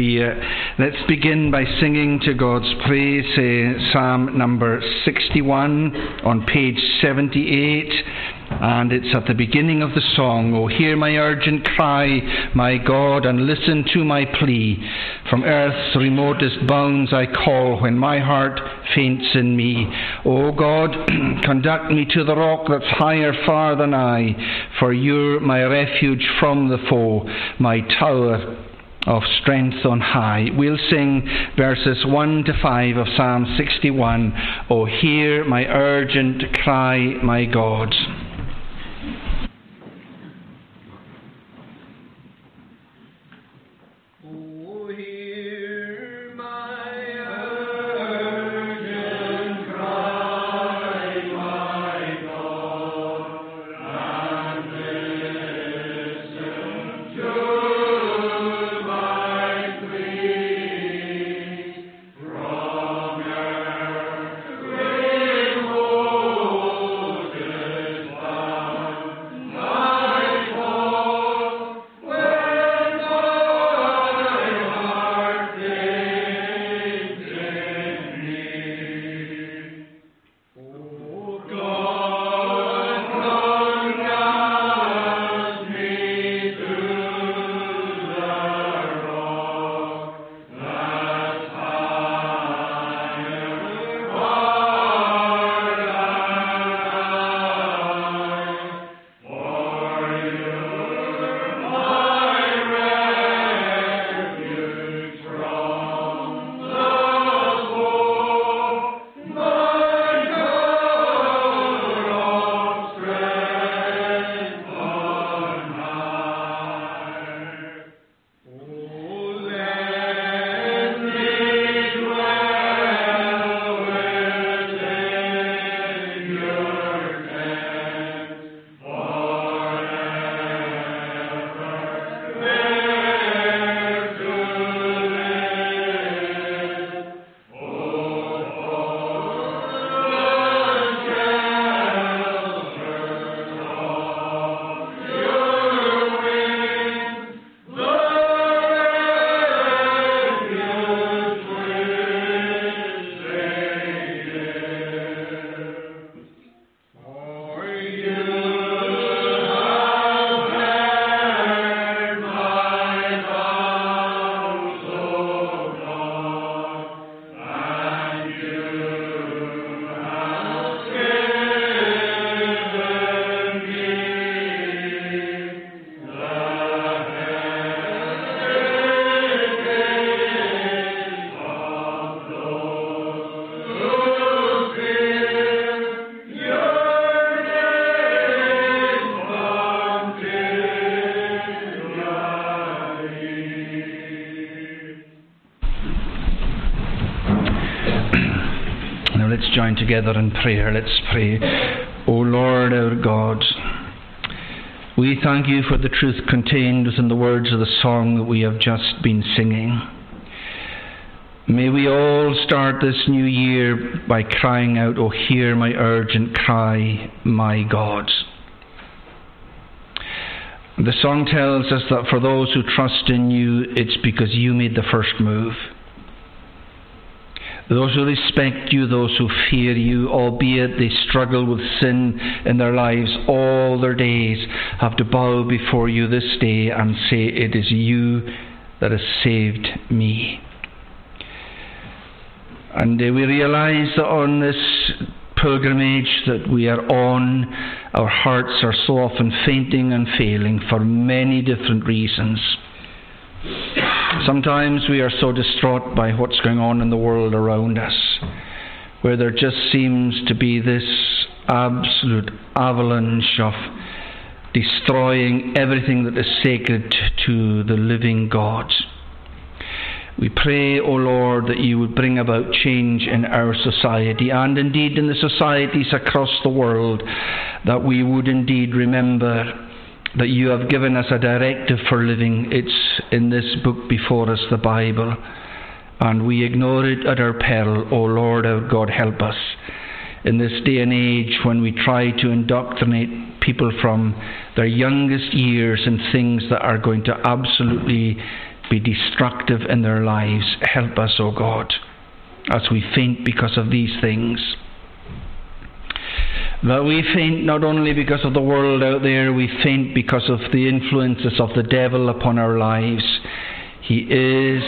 Let's begin by singing to God's praise uh, Psalm number 61 on page 78. And it's at the beginning of the song, Oh, hear my urgent cry, my God, and listen to my plea. From earth's remotest bounds I call when my heart faints in me. O God, conduct me to the rock that's higher far than I, for you're my refuge from the foe, my tower of strength on high. We'll sing verses 1 to 5 of Psalm 61. Oh, hear my urgent cry, my God. Together in prayer. Let's pray. O Lord our God, we thank you for the truth contained within the words of the song that we have just been singing. May we all start this new year by crying out, Oh, hear my urgent cry, my God. The song tells us that for those who trust in you, it's because you made the first move. Those who respect you, those who fear you, albeit they struggle with sin in their lives all their days, have to bow before you this day and say, It is you that has saved me. And uh, we realize that on this pilgrimage that we are on, our hearts are so often fainting and failing for many different reasons. Sometimes we are so distraught by what's going on in the world around us, where there just seems to be this absolute avalanche of destroying everything that is sacred to the living God. We pray, O Lord, that you would bring about change in our society and indeed in the societies across the world, that we would indeed remember that you have given us a directive for living. It's in this book before us, the Bible. And we ignore it at our peril. O oh Lord, our God, help us. In this day and age, when we try to indoctrinate people from their youngest years in things that are going to absolutely be destructive in their lives. Help us, O God, as we faint because of these things. But we faint not only because of the world out there, we faint because of the influences of the devil upon our lives. He is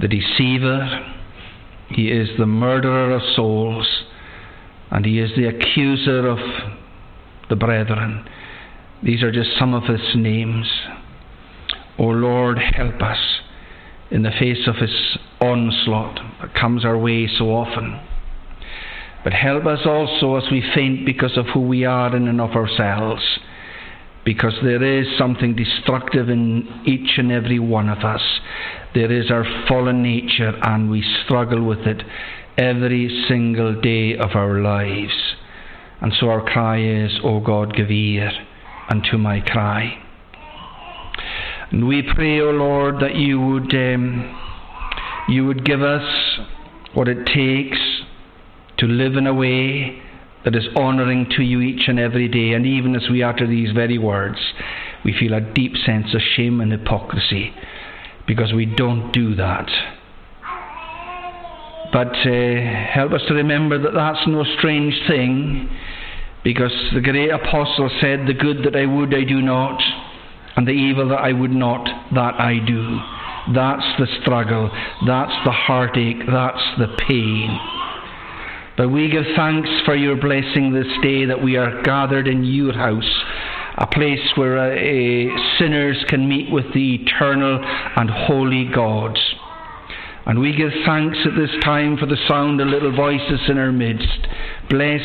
the deceiver, he is the murderer of souls, and he is the accuser of the brethren. These are just some of his names. O Lord, help us in the face of his onslaught that comes our way so often. But help us also as we faint because of who we are in and of ourselves. Because there is something destructive in each and every one of us. There is our fallen nature, and we struggle with it every single day of our lives. And so our cry is, O God, give ear unto my cry. And we pray, O Lord, that you would, um, you would give us what it takes to live in a way that is honouring to you each and every day. And even as we utter these very words, we feel a deep sense of shame and hypocrisy because we don't do that. But uh, help us to remember that that's no strange thing because the great apostle said, The good that I would, I do not, and the evil that I would not, that I do. That's the struggle, that's the heartache, that's the pain. But we give thanks for your blessing this day that we are gathered in your house, a place where uh, sinners can meet with the eternal and holy God. And we give thanks at this time for the sound of little voices in our midst. Bless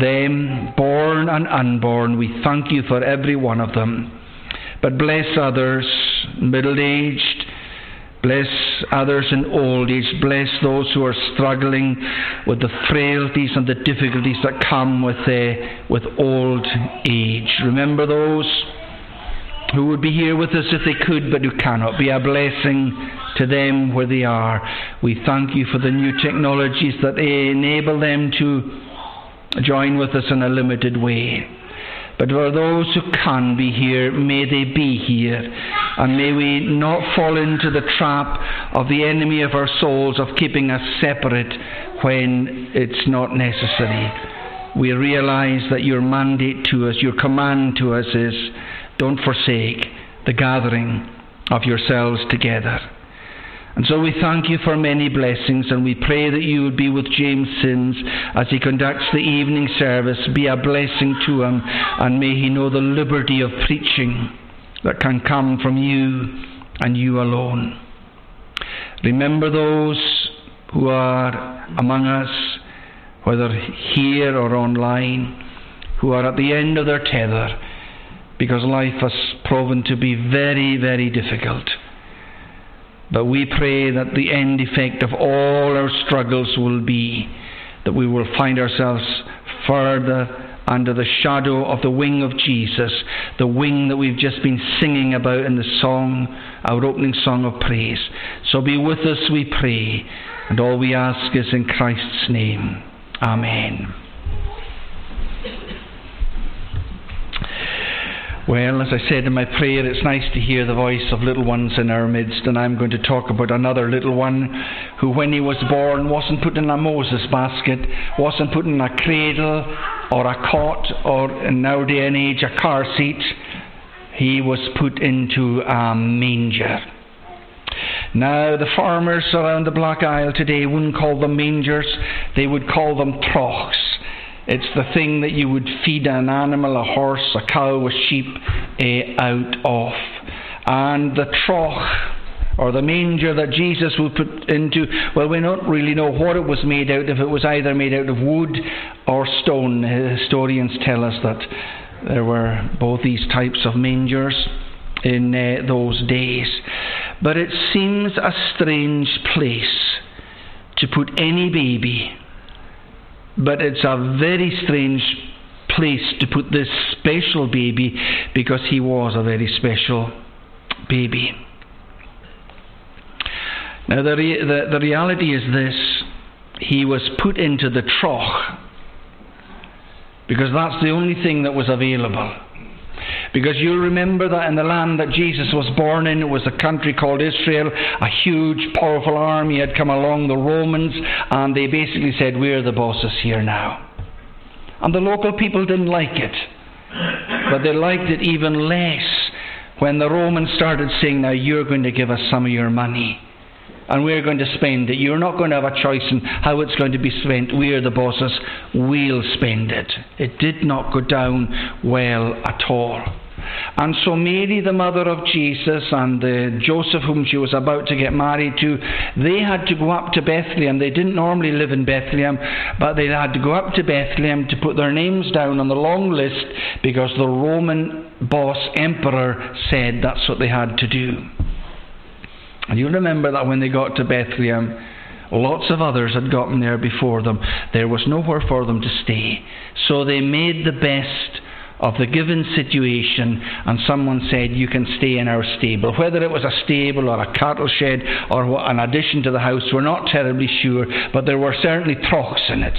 them, born and unborn. We thank you for every one of them. But bless others, middle aged, Bless others in old age. Bless those who are struggling with the frailties and the difficulties that come with, uh, with old age. Remember those who would be here with us if they could but who cannot. Be a blessing to them where they are. We thank you for the new technologies that enable them to join with us in a limited way. But for those who can be here, may they be here. And may we not fall into the trap of the enemy of our souls of keeping us separate when it's not necessary. We realize that your mandate to us, your command to us is don't forsake the gathering of yourselves together. And so we thank you for many blessings and we pray that you would be with James Sims as he conducts the evening service. Be a blessing to him and may he know the liberty of preaching that can come from you and you alone. Remember those who are among us, whether here or online, who are at the end of their tether because life has proven to be very, very difficult. But we pray that the end effect of all our struggles will be that we will find ourselves further under the shadow of the wing of Jesus, the wing that we've just been singing about in the song, our opening song of praise. So be with us, we pray, and all we ask is in Christ's name. Amen. Well, as I said in my prayer, it's nice to hear the voice of little ones in our midst, and I'm going to talk about another little one who, when he was born, wasn't put in a Moses basket, wasn't put in a cradle or a cot or, in our day and age, a car seat. He was put into a manger. Now, the farmers around the Black Isle today wouldn't call them mangers, they would call them troughs. It's the thing that you would feed an animal, a horse, a cow, a sheep uh, out of. And the trough, or the manger that Jesus would put into, well, we don't really know what it was made out of. It was either made out of wood or stone. Historians tell us that there were both these types of mangers in uh, those days. But it seems a strange place to put any baby but it's a very strange place to put this special baby because he was a very special baby. Now, the, re- the, the reality is this he was put into the trough because that's the only thing that was available. Because you'll remember that in the land that Jesus was born in, it was a country called Israel. A huge, powerful army had come along, the Romans, and they basically said, We're the bosses here now. And the local people didn't like it. But they liked it even less when the Romans started saying, Now you're going to give us some of your money and we're going to spend it. You're not going to have a choice in how it's going to be spent. We're the bosses. We'll spend it. It did not go down well at all. And so Mary, the mother of Jesus, and uh, Joseph, whom she was about to get married to, they had to go up to Bethlehem. They didn't normally live in Bethlehem, but they had to go up to Bethlehem to put their names down on the long list because the Roman boss, emperor, said that's what they had to do. And you remember that when they got to Bethlehem, lots of others had gotten there before them. There was nowhere for them to stay. So they made the best of the given situation, and someone said, You can stay in our stable. Whether it was a stable or a cattle shed or an addition to the house, we're not terribly sure, but there were certainly troughs in it.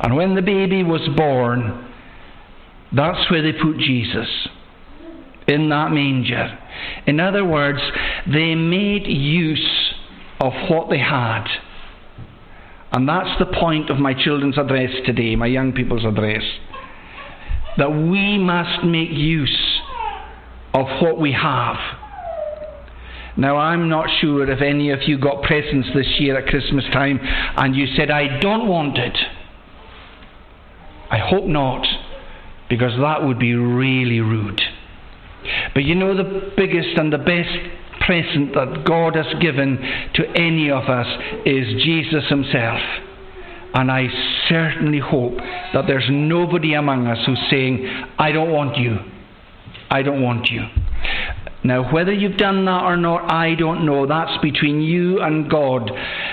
And when the baby was born, that's where they put Jesus in that manger. In other words, they made use of what they had. And that's the point of my children's address today, my young people's address. That we must make use of what we have. Now, I'm not sure if any of you got presents this year at Christmas time and you said, I don't want it. I hope not, because that would be really rude. But you know, the biggest and the best present that God has given to any of us is Jesus Himself. And I certainly hope that there's nobody among us who's saying, I don't want you. I don't want you. Now, whether you've done that or not, I don't know. That's between you and God.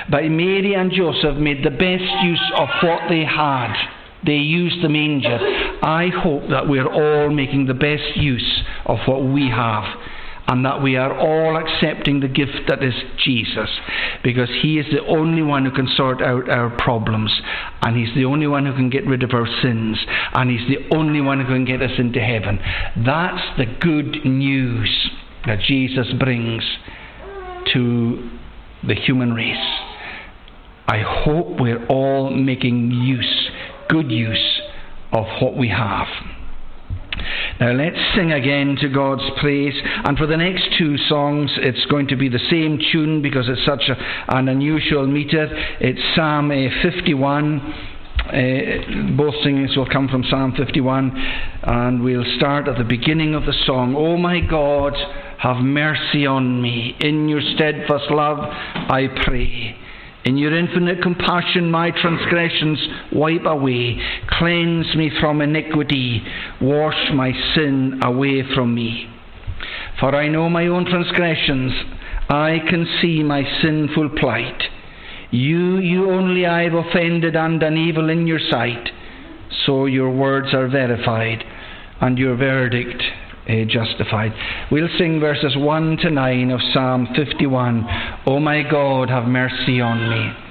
But Mary and Joseph made the best use of what they had. They used the manger. I hope that we're all making the best use of what we have and that we are all accepting the gift that is Jesus because He is the only one who can sort out our problems and He's the only one who can get rid of our sins and He's the only one who can get us into heaven. That's the good news that Jesus brings to the human race. I hope we're all making use, good use, of what we have. Now let's sing again to God's praise. And for the next two songs, it's going to be the same tune because it's such a, an unusual meter. It's Psalm uh, 51. Uh, both singings will come from Psalm 51, and we'll start at the beginning of the song. Oh my God, have mercy on me. In your steadfast love, I pray. In your infinite compassion, my transgressions wipe away. Cleanse me from iniquity. Wash my sin away from me. For I know my own transgressions. I can see my sinful plight. You, you only I have offended and done evil in your sight. So your words are verified, and your verdict uh, justified. We'll sing verses 1 to 9 of Psalm 51. Oh my God, have mercy on me.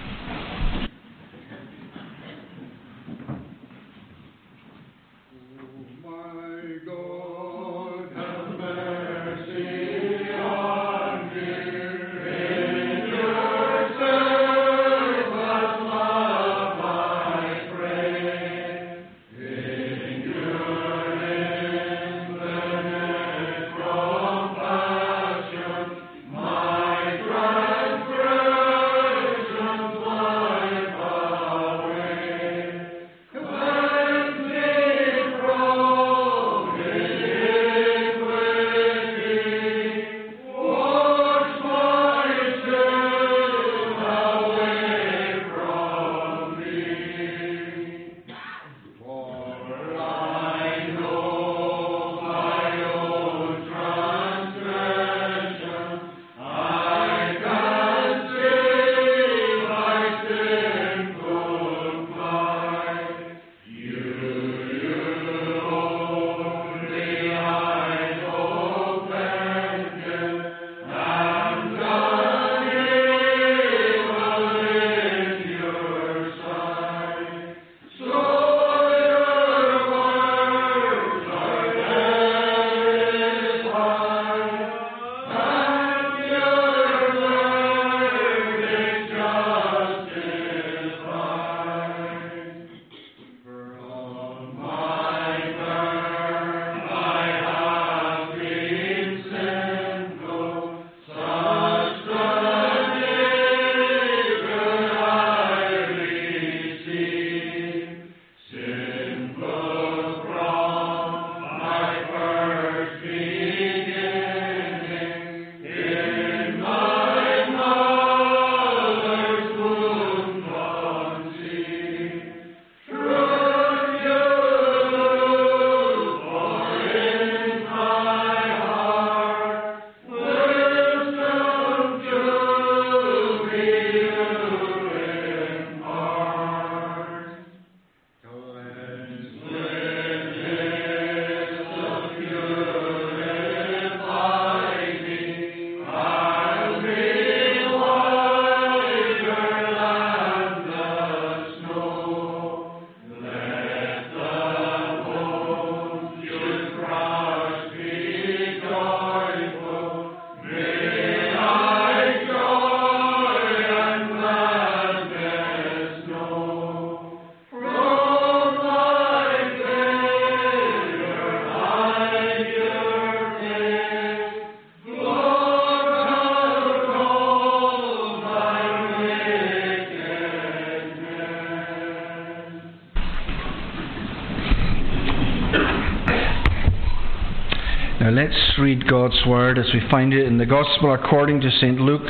Now let's read God's Word as we find it in the Gospel according to St. Luke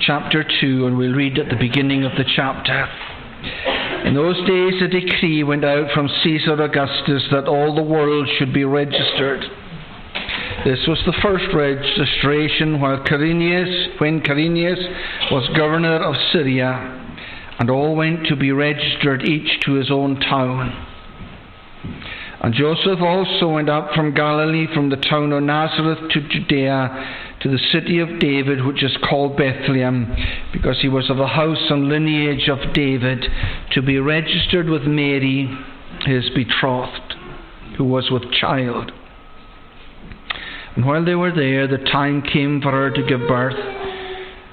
chapter 2, and we'll read at the beginning of the chapter. In those days, a decree went out from Caesar Augustus that all the world should be registered. This was the first registration while Quirinius, when Quirinius was governor of Syria, and all went to be registered, each to his own town. And Joseph also went up from Galilee, from the town of Nazareth to Judea, to the city of David, which is called Bethlehem, because he was of the house and lineage of David, to be registered with Mary, his betrothed, who was with child. And while they were there, the time came for her to give birth.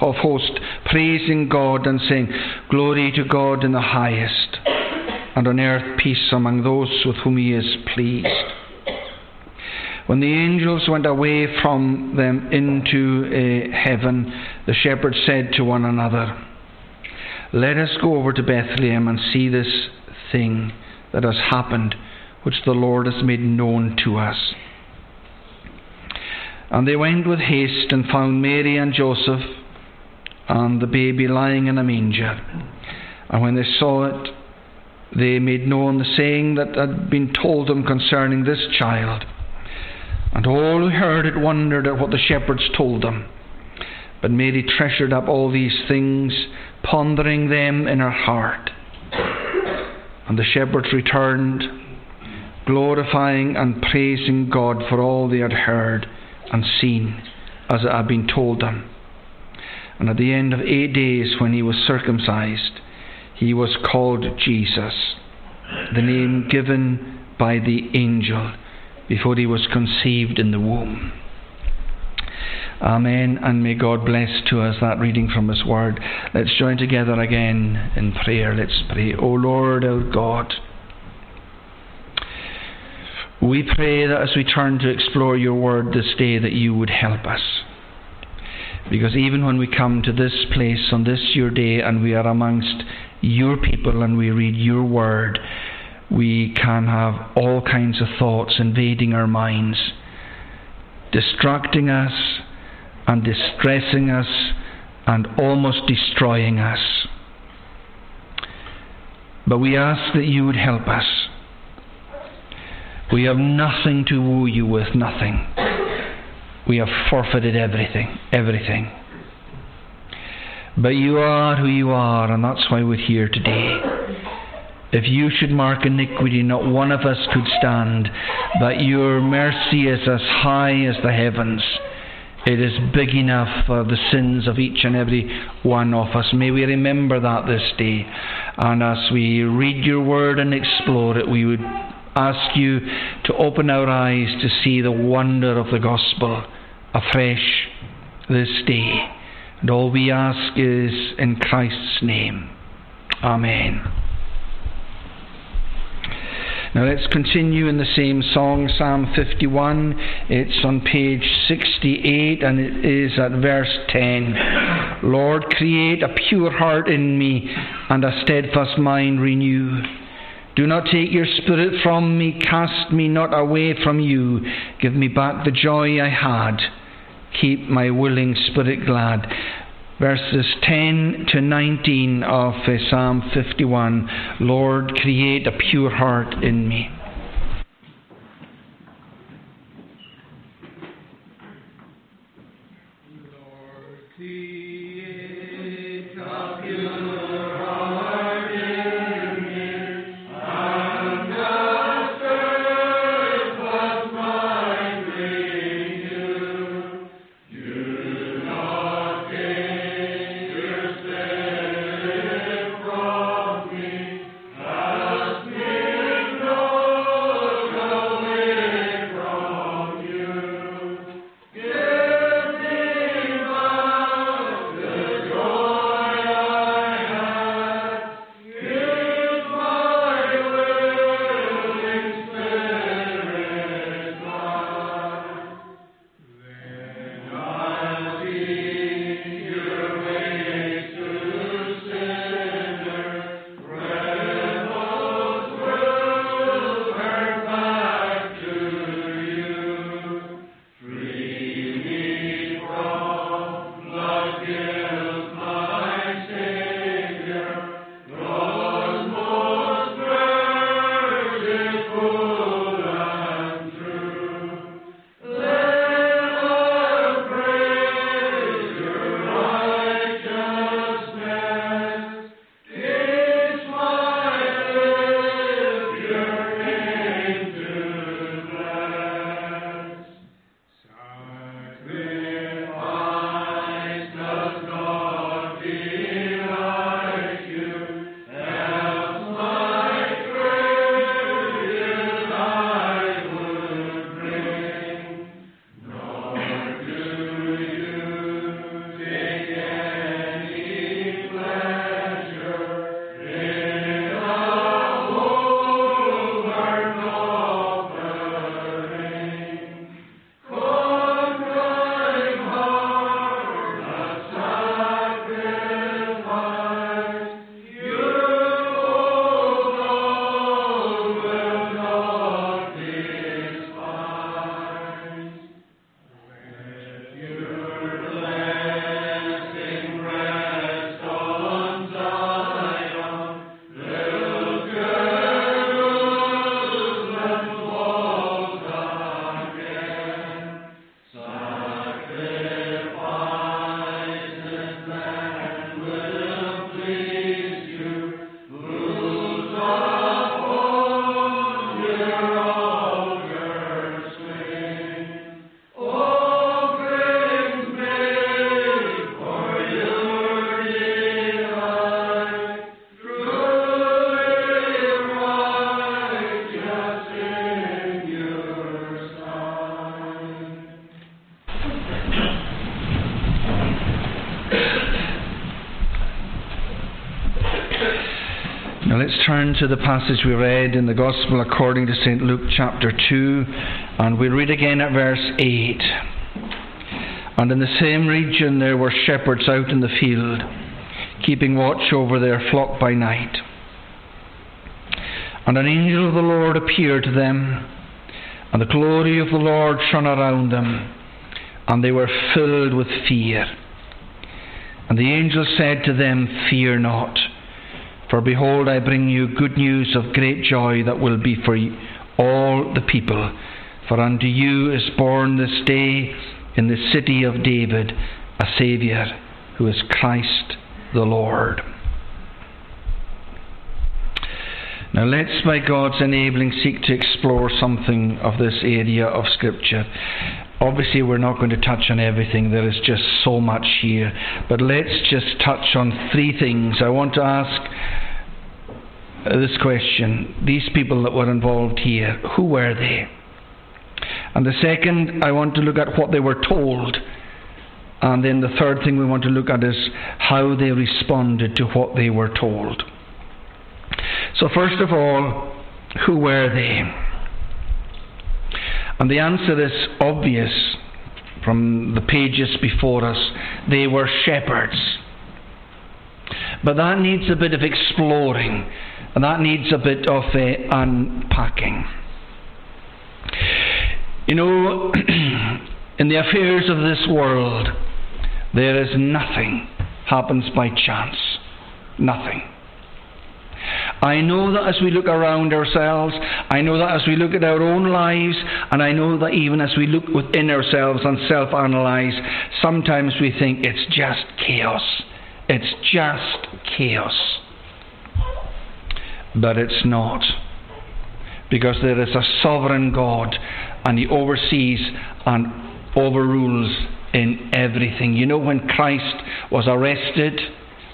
of hosts praising God and saying, Glory to God in the highest, and on earth peace among those with whom he is pleased. When the angels went away from them into uh, heaven, the shepherds said to one another, Let us go over to Bethlehem and see this thing that has happened, which the Lord has made known to us. And they went with haste and found Mary and Joseph and the baby lying in a manger. And when they saw it, they made known the saying that had been told them concerning this child. And all who heard it wondered at what the shepherds told them. But Mary treasured up all these things, pondering them in her heart. And the shepherds returned, glorifying and praising God for all they had heard and seen, as it had been told them. And at the end of eight days, when he was circumcised, he was called Jesus, the name given by the angel before he was conceived in the womb. Amen, and may God bless to us that reading from His Word. Let's join together again in prayer. Let's pray. O Lord, our God, we pray that as we turn to explore your Word this day, that you would help us. Because even when we come to this place on this your day and we are amongst your people and we read your word, we can have all kinds of thoughts invading our minds, distracting us and distressing us and almost destroying us. But we ask that you would help us. We have nothing to woo you with, nothing we have forfeited everything, everything. But you are who you are, and that's why we're here today. If you should mark iniquity, not one of us could stand, but your mercy is as high as the heavens. It is big enough for the sins of each and every one of us. May we remember that this day. And as we read your word and explore it, we would ask you to open our eyes to see the wonder of the gospel afresh this day. And all we ask is in Christ's name. Amen. Now let's continue in the same song, Psalm 51. It's on page 68 and it is at verse 10. Lord, create a pure heart in me and a steadfast mind renew. Do not take your spirit from me, cast me not away from you. Give me back the joy I had keep my willing spirit glad. Verses 10 to 19 of Psalm 51 Lord, create a pure heart in me. To the passage we read in the Gospel according to St. Luke chapter 2, and we read again at verse 8. And in the same region there were shepherds out in the field, keeping watch over their flock by night. And an angel of the Lord appeared to them, and the glory of the Lord shone around them, and they were filled with fear. And the angel said to them, Fear not. For behold, I bring you good news of great joy that will be for all the people. For unto you is born this day in the city of David a Saviour, who is Christ the Lord. Now let's, by God's enabling, seek to explore something of this area of Scripture. Obviously, we're not going to touch on everything, there is just so much here. But let's just touch on three things. I want to ask Uh, this question these people that were involved here, who were they? And the second, I want to look at what they were told. And then the third thing we want to look at is how they responded to what they were told. So, first of all, who were they? And the answer is obvious from the pages before us. They were shepherds. But that needs a bit of exploring and that needs a bit of uh, unpacking. You know, in the affairs of this world, there is nothing happens by chance. Nothing. I know that as we look around ourselves, I know that as we look at our own lives, and I know that even as we look within ourselves and self analyze, sometimes we think it's just chaos. It's just chaos but it's not. Because there is a sovereign God and He oversees and overrules in everything. You know, when Christ was arrested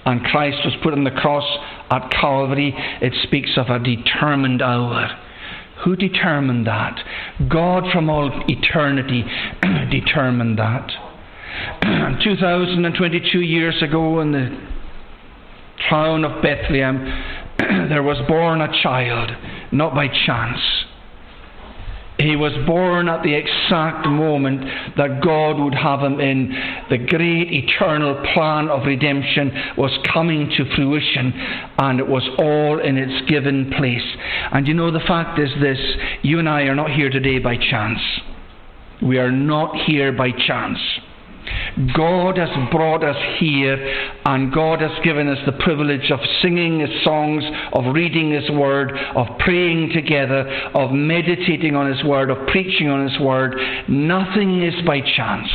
and Christ was put on the cross at Calvary, it speaks of a determined hour. Who determined that? God from all eternity determined that. 2022 years ago in the town of Bethlehem, there was born a child, not by chance. He was born at the exact moment that God would have him in. The great eternal plan of redemption was coming to fruition, and it was all in its given place. And you know, the fact is this you and I are not here today by chance. We are not here by chance. God has brought us here, and God has given us the privilege of singing His songs, of reading His Word, of praying together, of meditating on His Word, of preaching on His Word. Nothing is by chance.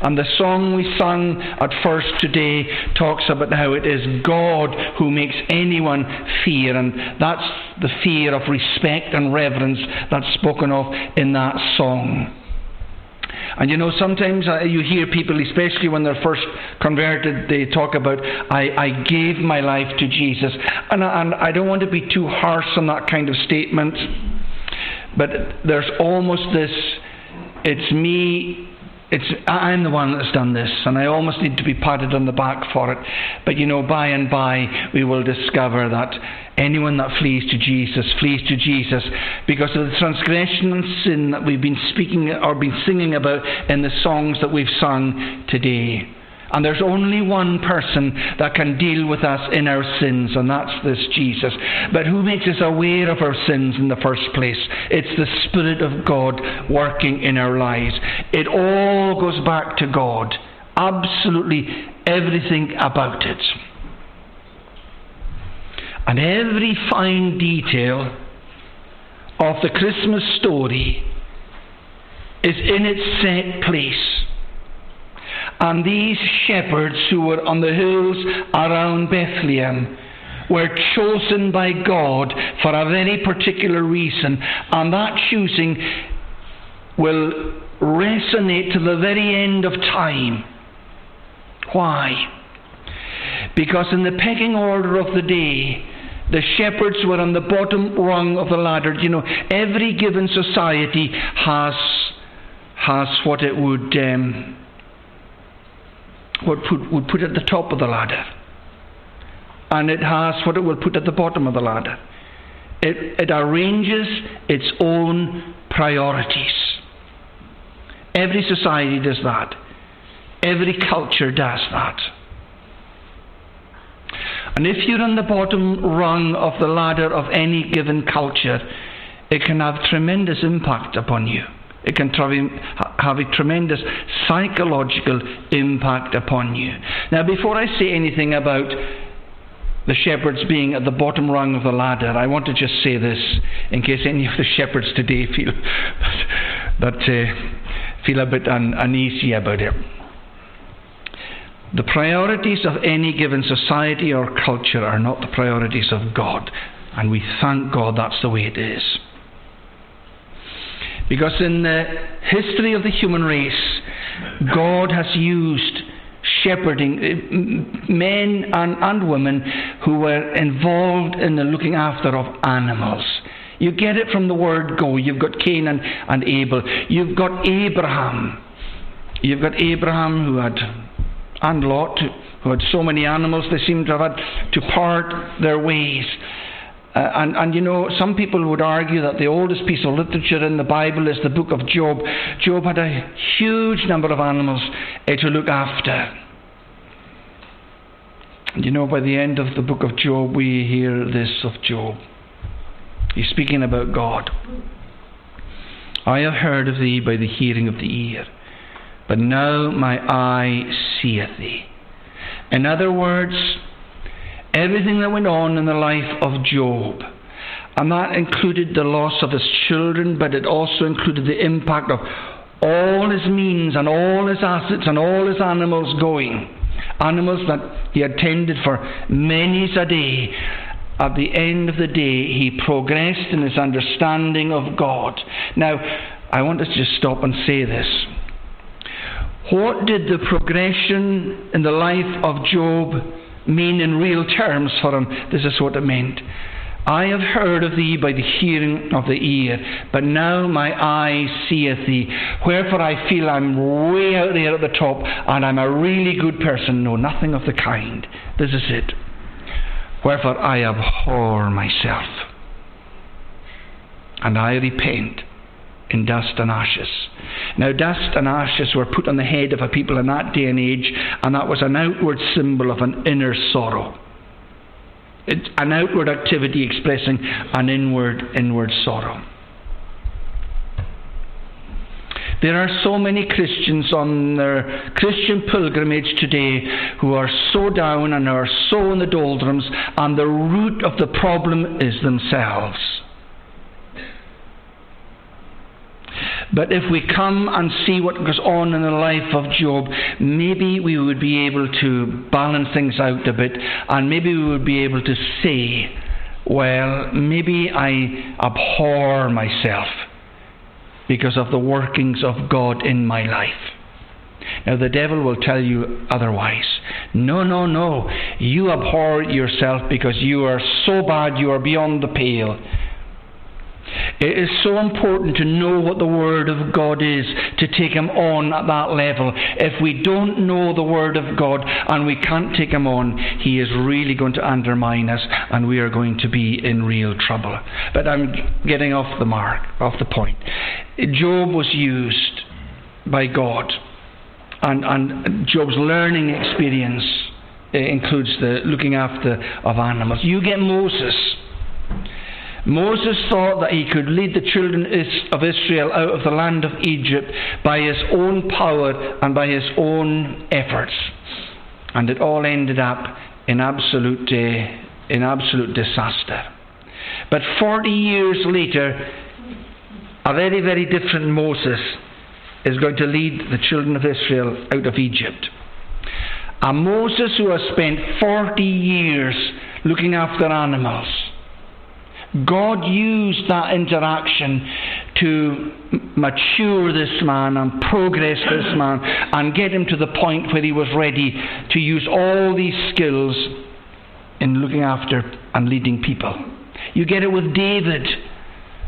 And the song we sung at first today talks about how it is God who makes anyone fear, and that's the fear of respect and reverence that's spoken of in that song. And you know, sometimes uh, you hear people, especially when they're first converted, they talk about, I, I gave my life to Jesus. And, and I don't want to be too harsh on that kind of statement, but there's almost this, it's me it's I'm the one that's done this, and I almost need to be patted on the back for it. But you know, by and by, we will discover that anyone that flees to Jesus flees to Jesus because of the transgression and sin that we've been speaking or been singing about in the songs that we've sung today. And there's only one person that can deal with us in our sins, and that's this Jesus. But who makes us aware of our sins in the first place? It's the Spirit of God working in our lives. It all goes back to God. Absolutely everything about it. And every fine detail of the Christmas story is in its set place and these shepherds who were on the hills around Bethlehem were chosen by God for a very particular reason, and that choosing will resonate to the very end of time. Why? Because in the pecking order of the day, the shepherds were on the bottom rung of the ladder. You know, every given society has has what it would um, would put, would put at the top of the ladder. and it has what it will put at the bottom of the ladder. It, it arranges its own priorities. Every society does that. Every culture does that. And if you're on the bottom rung of the ladder of any given culture, it can have tremendous impact upon you. It can have a tremendous psychological impact upon you. Now, before I say anything about the shepherds being at the bottom rung of the ladder, I want to just say this in case any of the shepherds today feel that uh, feel a bit un- uneasy about it. The priorities of any given society or culture are not the priorities of God, and we thank God that's the way it is. Because in the history of the human race, God has used shepherding uh, men and, and women who were involved in the looking after of animals. You get it from the word go. You've got Cain and, and Abel. You've got Abraham. You've got Abraham who had, and Lot, who had so many animals, they seem to have had to part their ways. Uh, and, and you know, some people would argue that the oldest piece of literature in the Bible is the book of Job. Job had a huge number of animals uh, to look after. And you know, by the end of the book of Job, we hear this of Job. He's speaking about God. I have heard of thee by the hearing of the ear, but now my eye seeth thee. In other words, everything that went on in the life of Job. And that included the loss of his children, but it also included the impact of all his means and all his assets and all his animals going. Animals that he had tended for many a day. At the end of the day, he progressed in his understanding of God. Now, I want us to just stop and say this. What did the progression in the life of Job mean in real terms for him. This is what it meant. I have heard of thee by the hearing of the ear, but now my eye seeth thee. Wherefore I feel I'm way out there at the top and I'm a really good person. No, nothing of the kind. This is it. Wherefore I abhor myself. And I repent in dust and ashes. Now, dust and ashes were put on the head of a people in that day and age, and that was an outward symbol of an inner sorrow. It's an outward activity expressing an inward, inward sorrow. There are so many Christians on their Christian pilgrimage today who are so down and are so in the doldrums, and the root of the problem is themselves. But if we come and see what goes on in the life of Job, maybe we would be able to balance things out a bit, and maybe we would be able to say, well, maybe I abhor myself because of the workings of God in my life. Now, the devil will tell you otherwise. No, no, no. You abhor yourself because you are so bad, you are beyond the pale. It is so important to know what the Word of God is to take Him on at that level. If we don't know the Word of God and we can't take Him on, He is really going to undermine us and we are going to be in real trouble. But I'm getting off the mark, off the point. Job was used by God, and, and Job's learning experience eh, includes the looking after of animals. You get Moses. Moses thought that he could lead the children of Israel out of the land of Egypt by his own power and by his own efforts. And it all ended up in absolute, uh, in absolute disaster. But 40 years later, a very, very different Moses is going to lead the children of Israel out of Egypt. A Moses who has spent 40 years looking after animals God used that interaction to mature this man and progress this man and get him to the point where he was ready to use all these skills in looking after and leading people. You get it with David,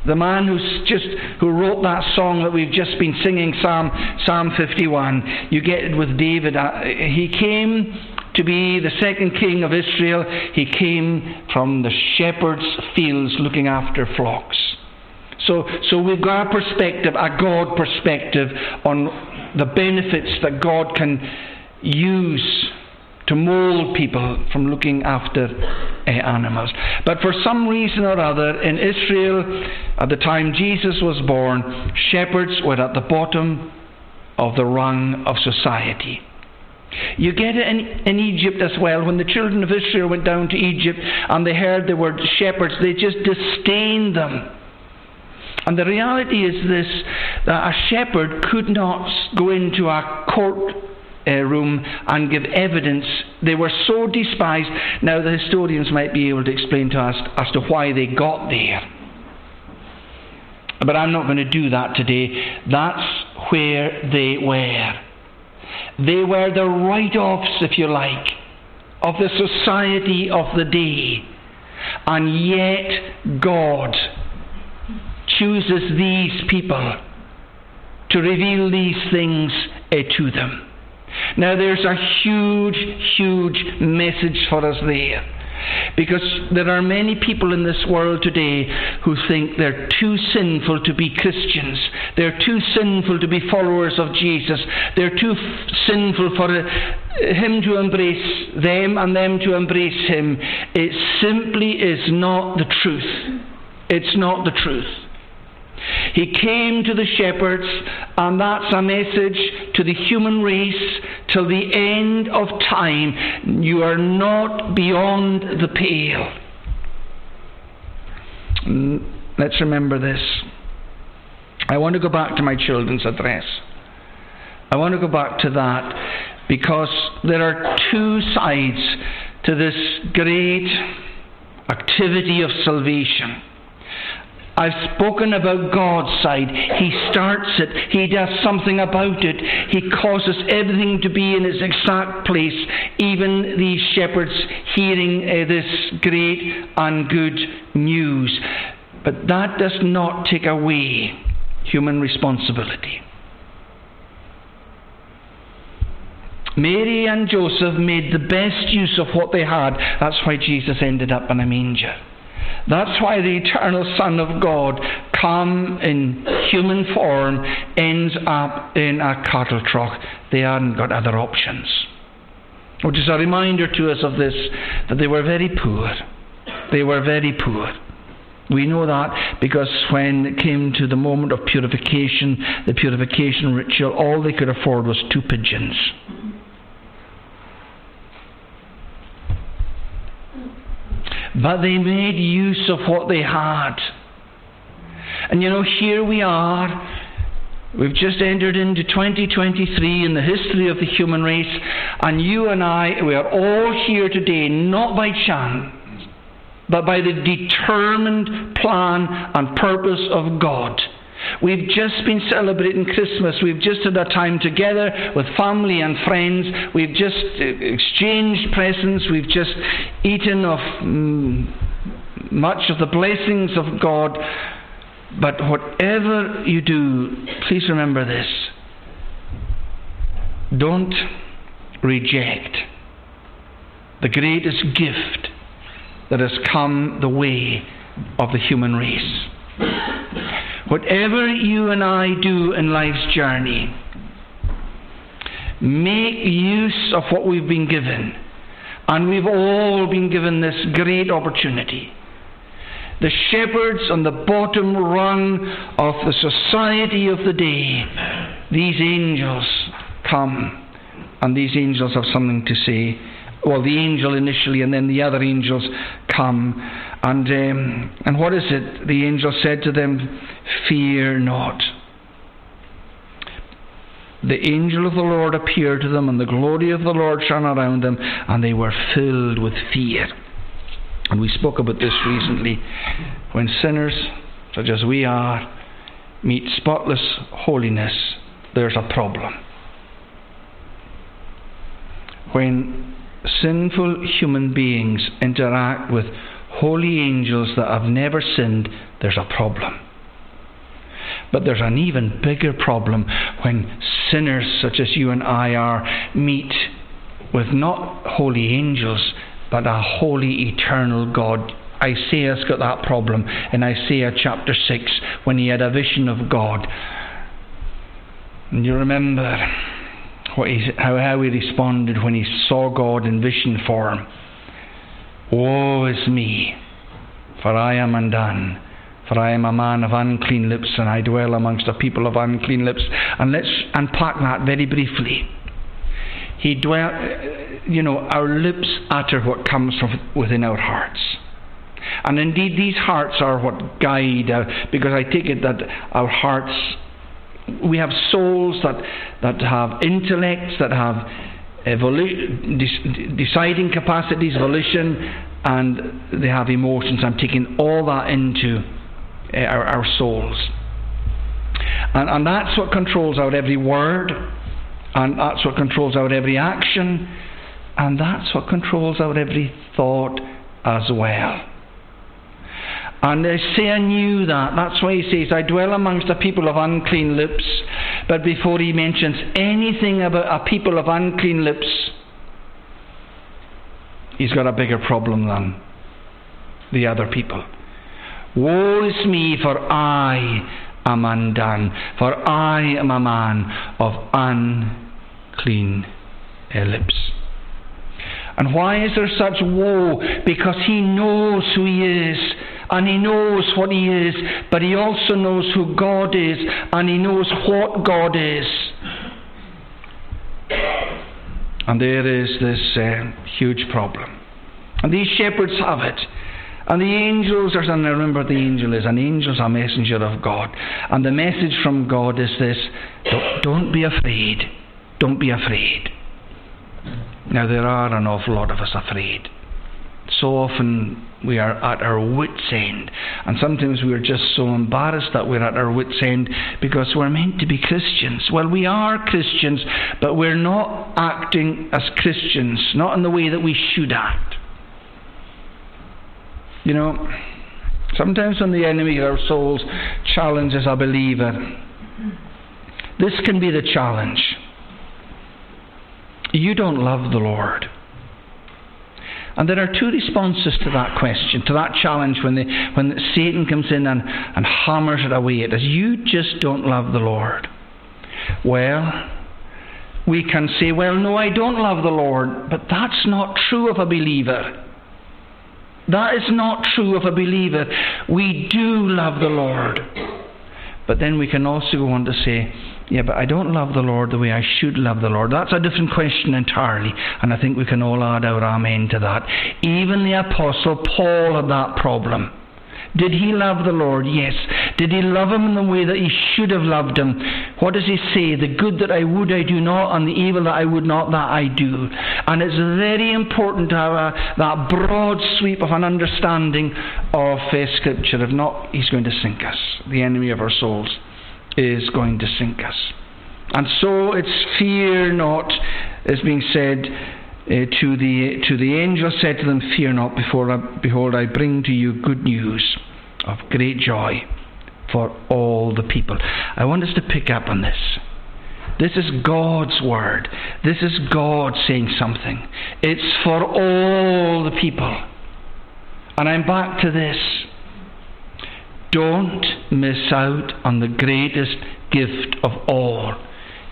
the man who's just who wrote that song that we've just been singing, Psalm Psalm 51. You get it with David. Uh, he came to be the second king of Israel, he came from the shepherd's fields looking after flocks. So, so we've got a perspective, a God perspective, on the benefits that God can use to mold people from looking after uh, animals. But for some reason or other, in Israel, at the time Jesus was born, shepherds were at the bottom of the rung of society. You get it in, in Egypt as well. When the children of Israel went down to Egypt and they heard the word shepherds, they just disdained them. And the reality is this that a shepherd could not go into a court uh, room and give evidence. They were so despised. Now, the historians might be able to explain to us as to why they got there. But I'm not going to do that today. That's where they were. They were the write offs, if you like, of the society of the day. And yet, God chooses these people to reveal these things uh, to them. Now, there's a huge, huge message for us there. Because there are many people in this world today who think they're too sinful to be Christians. They're too sinful to be followers of Jesus. They're too f- sinful for uh, Him to embrace them and them to embrace Him. It simply is not the truth. It's not the truth. He came to the shepherds, and that's a message to the human race till the end of time. You are not beyond the pale. Mm, let's remember this. I want to go back to my children's address. I want to go back to that because there are two sides to this great activity of salvation. I've spoken about God's side. He starts it, He does something about it. He causes everything to be in its exact place, even these shepherds hearing uh, this great and good news. But that does not take away human responsibility. Mary and Joseph made the best use of what they had. That's why Jesus ended up in a manger. That's why the eternal Son of God, come in human form, ends up in a cattle truck. They hadn't got other options. Which is a reminder to us of this that they were very poor. They were very poor. We know that because when it came to the moment of purification, the purification ritual, all they could afford was two pigeons. But they made use of what they had. And you know, here we are. We've just entered into 2023 in the history of the human race, and you and I, we are all here today not by chance, but by the determined plan and purpose of God. We've just been celebrating Christmas. We've just had a time together with family and friends. We've just uh, exchanged presents. We've just eaten of mm, much of the blessings of God. But whatever you do, please remember this. Don't reject the greatest gift that has come the way of the human race. Whatever you and I do in life's journey, make use of what we've been given. And we've all been given this great opportunity. The shepherds on the bottom rung of the society of the day, these angels come, and these angels have something to say. Well, the angel initially, and then the other angels come. And, um, and what is it? The angel said to them, Fear not. The angel of the Lord appeared to them, and the glory of the Lord shone around them, and they were filled with fear. And we spoke about this recently. When sinners, such as we are, meet spotless holiness, there's a problem. When sinful human beings interact with holy angels that have never sinned, there's a problem. But there's an even bigger problem when sinners such as you and I are meet with not holy angels, but a holy eternal God. Isaiah's got that problem in Isaiah chapter 6 when he had a vision of God. And you remember what he, how, how he responded when he saw God in vision form. Woe is me, for I am undone. For I am a man of unclean lips, and I dwell amongst a people of unclean lips. And let's unpack that very briefly. He dwell, you know, our lips utter what comes from within our hearts. And indeed, these hearts are what guide, uh, because I take it that our hearts, we have souls that, that have intellects, that have deciding capacities, volition, and they have emotions. I'm taking all that into uh, our, our souls. And, and that's what controls our every word, and that's what controls our every action, and that's what controls our every thought as well. And Isaiah knew that. That's why he says, I dwell amongst a people of unclean lips. But before he mentions anything about a people of unclean lips, he's got a bigger problem than the other people. Woe is me, for I am undone, for I am a man of unclean lips. And why is there such woe? Because he knows who he is and he knows what he is, but he also knows who God is and he knows what God is. And there is this uh, huge problem. And these shepherds have it. And the angels are, and remember the angel is, an angel is a messenger of God. And the message from God is this don't be afraid. Don't be afraid. Now, there are an awful lot of us afraid. So often we are at our wits' end. And sometimes we're just so embarrassed that we're at our wits' end because we're meant to be Christians. Well, we are Christians, but we're not acting as Christians, not in the way that we should act. You know, sometimes when the enemy of our souls challenges a believer, this can be the challenge. You don't love the Lord. And there are two responses to that question, to that challenge when, the, when Satan comes in and, and hammers it away at us. You just don't love the Lord. Well, we can say, well, no, I don't love the Lord, but that's not true of a believer. That is not true of a believer. We do love the Lord. But then we can also go on to say, yeah, but I don't love the Lord the way I should love the Lord. That's a different question entirely, and I think we can all add our amen to that. Even the Apostle Paul had that problem. Did he love the Lord? Yes. Did he love him in the way that he should have loved him? What does he say? The good that I would I do not, and the evil that I would not, that I do. And it's very important to have a, that broad sweep of an understanding of uh, Scripture. If not, he's going to sink us. The enemy of our souls is going to sink us. And so it's fear not, is being said uh, to, the, to the angel, said to them, Fear not, before I, behold, I bring to you good news of great joy for all the people. I want us to pick up on this. This is God's word. This is God saying something. It's for all the people. And I'm back to this. Don't miss out on the greatest gift of all.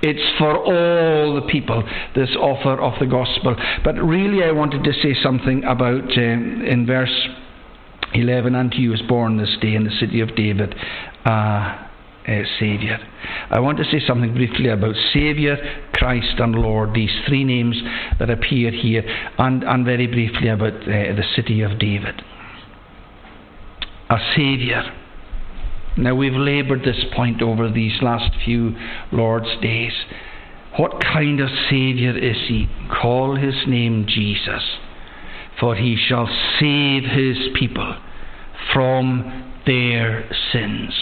It's for all the people, this offer of the gospel. But really, I wanted to say something about uh, in verse 11 Unto you is born this day in the city of David uh, a Saviour. I want to say something briefly about Saviour, Christ, and Lord, these three names that appear here, and, and very briefly about uh, the city of David. A Saviour now, we've laboured this point over these last few Lord's days. What kind of Saviour is He? Call His name Jesus, for He shall save His people from their sins.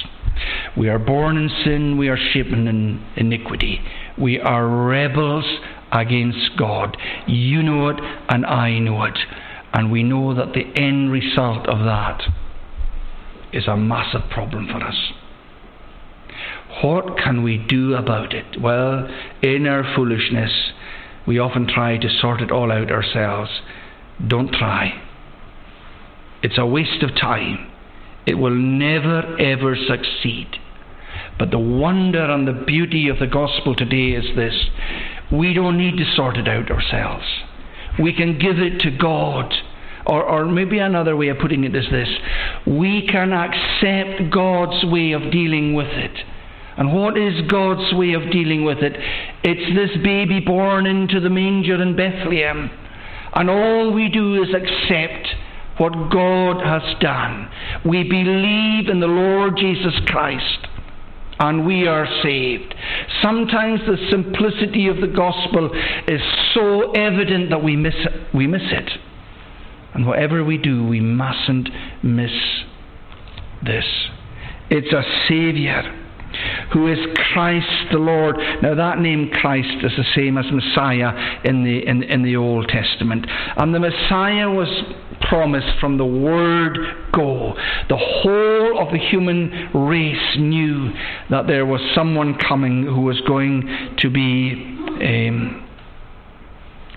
We are born in sin, we are shapen in iniquity. We are rebels against God. You know it, and I know it. And we know that the end result of that is a massive problem for us. What can we do about it? Well, in our foolishness, We often try to sort it all out ourselves. Don't try. It's a waste of time. It will never ever succeed. But the wonder and the beauty of the gospel today is this we don't need to sort it out ourselves. We can give it to God. Or, or maybe another way of putting it is this we can accept God's way of dealing with it. And what is God's way of dealing with it? It's this baby born into the manger in Bethlehem. And all we do is accept what God has done. We believe in the Lord Jesus Christ and we are saved. Sometimes the simplicity of the gospel is so evident that we miss it. We miss it. And whatever we do, we mustn't miss this. It's a Saviour who is Christ the Lord. Now, that name Christ is the same as Messiah in the, in, in the Old Testament. And the Messiah was promised from the word go. The whole of the human race knew that there was someone coming who was going to be. Um,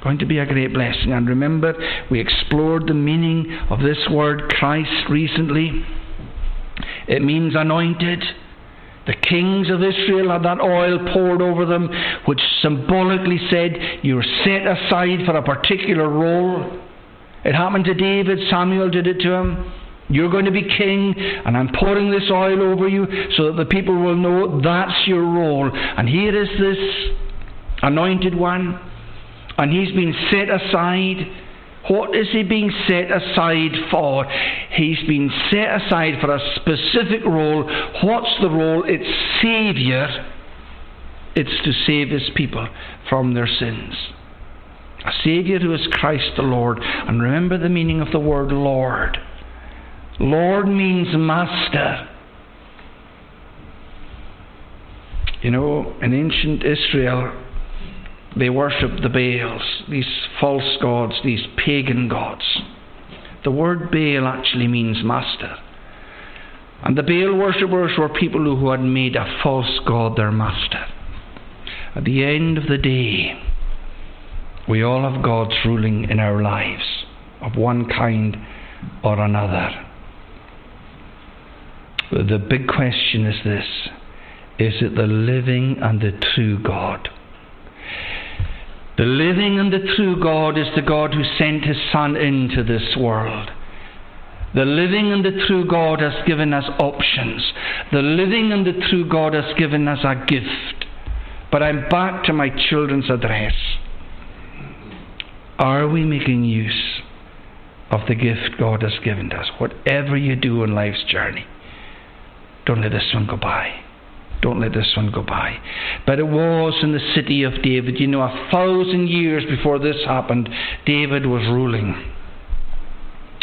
going to be a great blessing. And remember, we explored the meaning of this word Christ recently. It means anointed. The kings of Israel had that oil poured over them, which symbolically said, You're set aside for a particular role. It happened to David, Samuel did it to him. You're going to be king, and I'm pouring this oil over you so that the people will know that's your role. And here is this anointed one, and he's been set aside. What is he being set aside for? He's been set aside for a specific role. What's the role? It's Saviour. It's to save his people from their sins a Saviour who is Christ the Lord. And remember the meaning of the word Lord. Lord means master. You know, in ancient Israel, they worshipped the Baals, these false gods, these pagan gods. The word Baal actually means master. And the Baal worshippers were people who had made a false god their master. At the end of the day, we all have God's ruling in our lives of one kind or another. But The big question is this is it the living and the true God? The living and the true God is the God who sent his Son into this world. The living and the true God has given us options. The living and the true God has given us a gift. But I'm back to my children's address. Are we making use of the gift God has given us? Whatever you do in life's journey, don't let this one go by. Don't let this one go by. But it was in the city of David. You know, a thousand years before this happened, David was ruling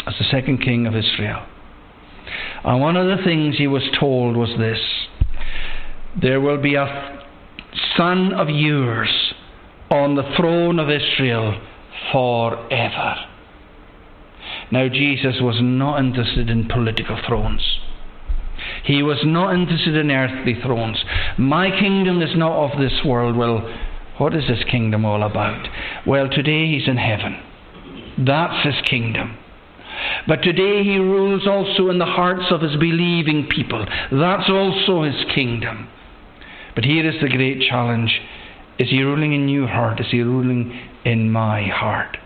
as the second king of Israel. And one of the things he was told was this there will be a son of yours on the throne of Israel forever. Now, Jesus was not interested in political thrones. He was not interested in earthly thrones. My kingdom is not of this world. Well, what is this kingdom all about? Well, today he's in heaven. That's his kingdom. But today he rules also in the hearts of his believing people. That's also his kingdom. But here is the great challenge is he ruling in your heart? Is he ruling in my heart?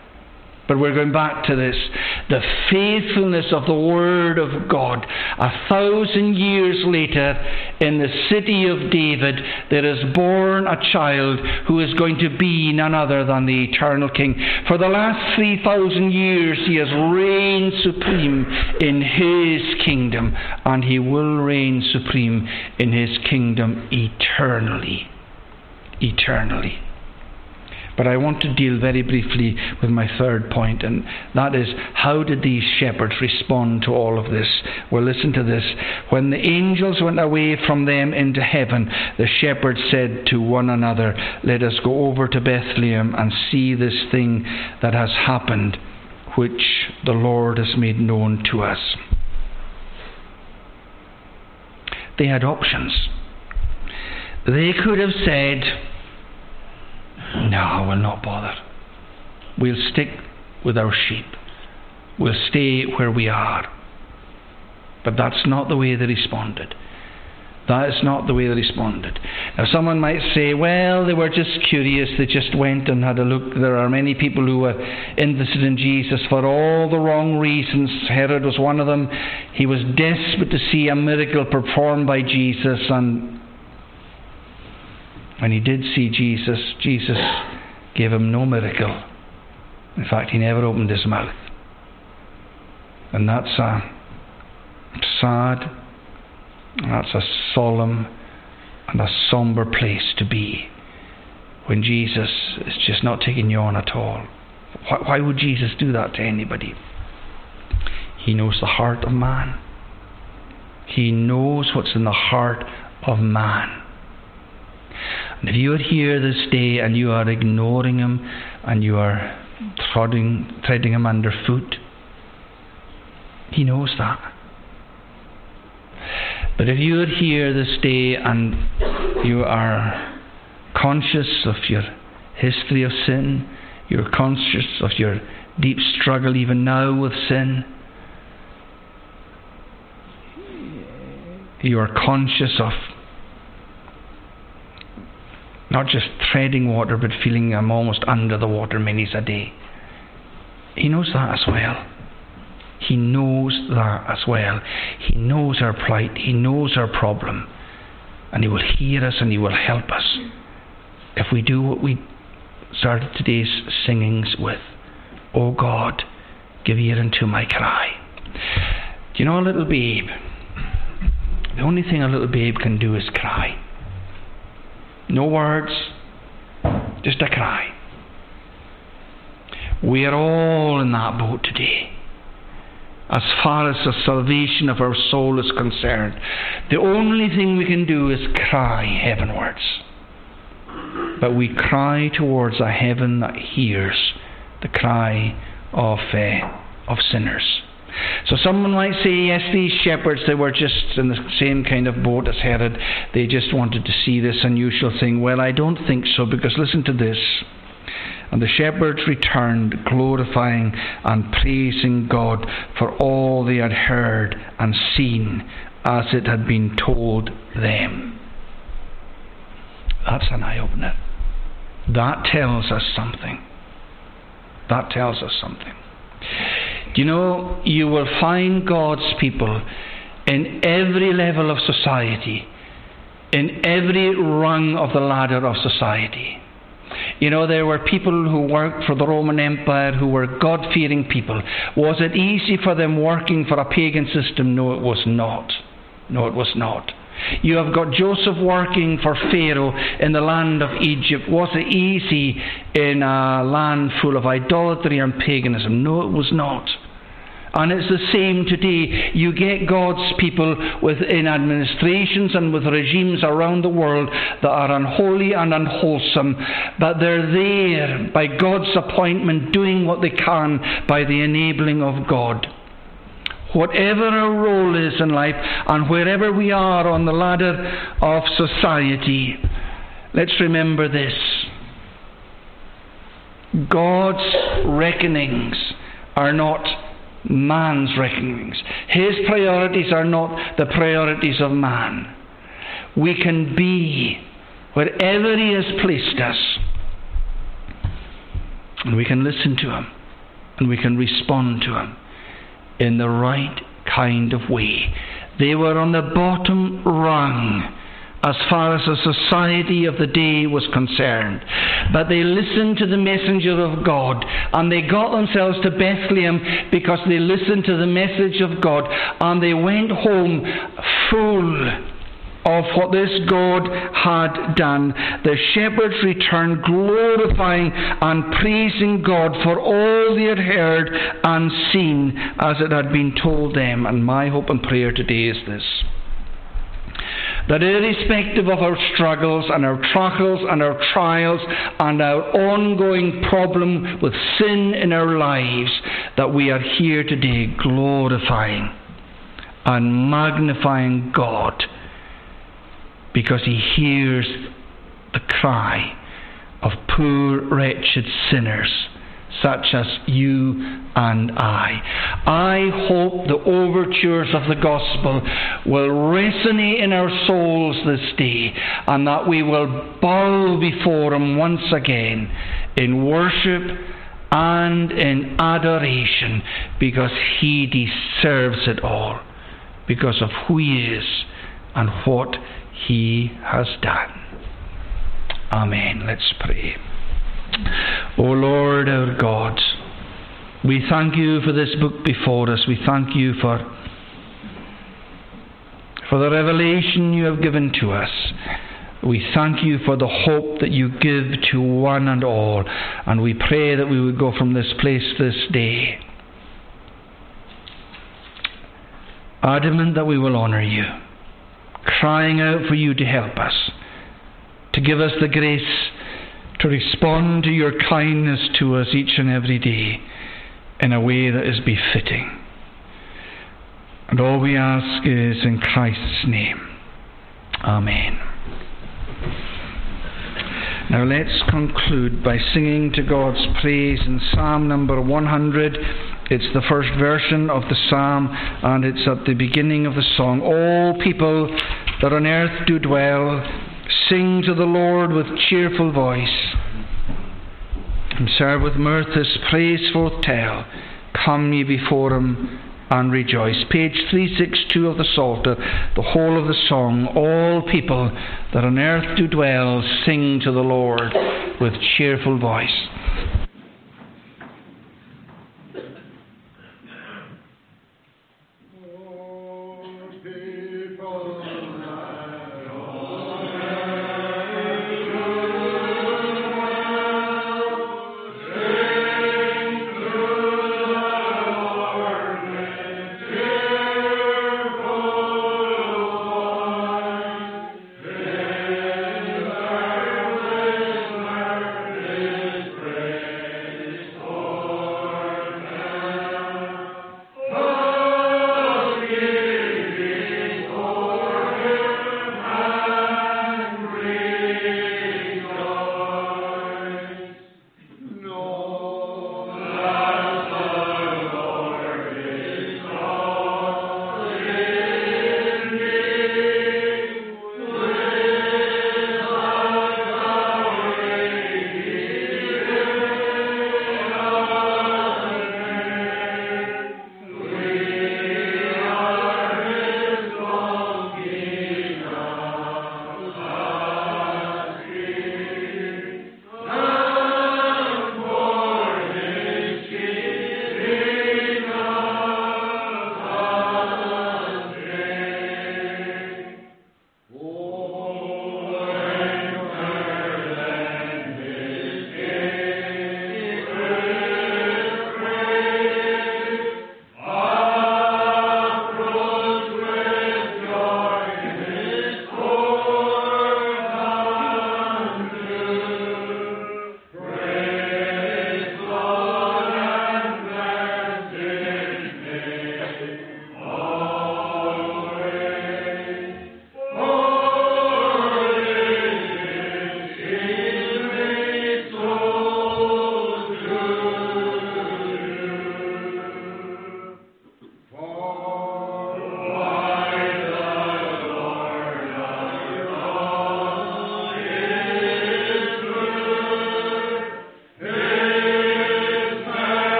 But we're going back to this the faithfulness of the Word of God. A thousand years later, in the city of David, there is born a child who is going to be none other than the eternal King. For the last 3,000 years, he has reigned supreme in his kingdom, and he will reign supreme in his kingdom eternally eternally. But I want to deal very briefly with my third point, and that is how did these shepherds respond to all of this? Well, listen to this. When the angels went away from them into heaven, the shepherds said to one another, Let us go over to Bethlehem and see this thing that has happened, which the Lord has made known to us. They had options. They could have said, No, we'll not bother. We'll stick with our sheep. We'll stay where we are. But that's not the way they responded. That is not the way they responded. Now, someone might say, well, they were just curious. They just went and had a look. There are many people who were interested in Jesus for all the wrong reasons. Herod was one of them. He was desperate to see a miracle performed by Jesus. And when he did see Jesus, Jesus gave him no miracle. In fact, he never opened his mouth. And that's a sad that's a solemn and a somber place to be when Jesus is just not taking you on at all. Why, why would Jesus do that to anybody? He knows the heart of man. He knows what's in the heart of man. And if you are here this day and you are ignoring him and you are treading, treading him underfoot, he knows that. But if you are here this day and you are conscious of your history of sin, you're conscious of your deep struggle even now with sin, you are conscious of not just treading water but feeling I'm almost under the water many a day. He knows that as well. He knows that as well. He knows our plight. He knows our problem. And He will hear us and He will help us if we do what we started today's singings with. Oh God, give ear unto my cry. Do you know a little babe? The only thing a little babe can do is cry. No words, just a cry. We are all in that boat today as far as the salvation of our soul is concerned. The only thing we can do is cry heavenwards. But we cry towards a heaven that hears the cry of, uh, of sinners. So someone might say, yes, these shepherds, they were just in the same kind of boat as Herod. They just wanted to see this unusual thing. Well, I don't think so, because listen to this. And the shepherds returned, glorifying and praising God for all they had heard and seen as it had been told them. That's an eye opener. That tells us something. That tells us something. You know, you will find God's people in every level of society, in every rung of the ladder of society. You know, there were people who worked for the Roman Empire who were God fearing people. Was it easy for them working for a pagan system? No, it was not. No, it was not. You have got Joseph working for Pharaoh in the land of Egypt. Was it easy in a land full of idolatry and paganism? No, it was not. And it's the same today. You get God's people within administrations and with regimes around the world that are unholy and unwholesome, but they're there by God's appointment doing what they can by the enabling of God. Whatever our role is in life and wherever we are on the ladder of society, let's remember this God's reckonings are not man's reckonings. His priorities are not the priorities of man. We can be wherever He has placed us, and we can listen to Him, and we can respond to Him in the right kind of way. They were on the bottom rung as far as the society of the day was concerned. But they listened to the messenger of God and they got themselves to Bethlehem because they listened to the message of God and they went home full of what this God had done. The shepherds returned glorifying and praising God for all they had heard and seen as it had been told them. And my hope and prayer today is this that irrespective of our struggles and our trials and our trials and our ongoing problem with sin in our lives, that we are here today glorifying and magnifying God because He hears the cry of poor, wretched sinners such as you and I. I hope the overtures of the gospel will resonate in our souls this day and that we will bow before Him once again in worship and in adoration because He deserves it all, because of who He is and what He has done. Amen. Let's pray. O Lord our God, we thank you for this book before us. We thank you for, for the revelation you have given to us. We thank you for the hope that you give to one and all. And we pray that we would go from this place this day adamant that we will honour you, crying out for you to help us, to give us the grace to respond to your kindness to us each and every day in a way that is befitting. And all we ask is in Christ's name. Amen. Now let's conclude by singing to God's praise in Psalm number 100. It's the first version of the psalm, and it's at the beginning of the song. All people that on earth do dwell, sing to the Lord with cheerful voice and serve with mirth his praise forth tell. Come ye before him and rejoice. Page 362 of the Psalter, the whole of the song. All people that on earth do dwell, sing to the Lord with cheerful voice.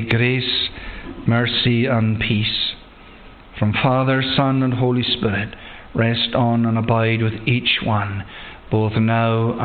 Grace, mercy, and peace. From Father, Son, and Holy Spirit rest on and abide with each one, both now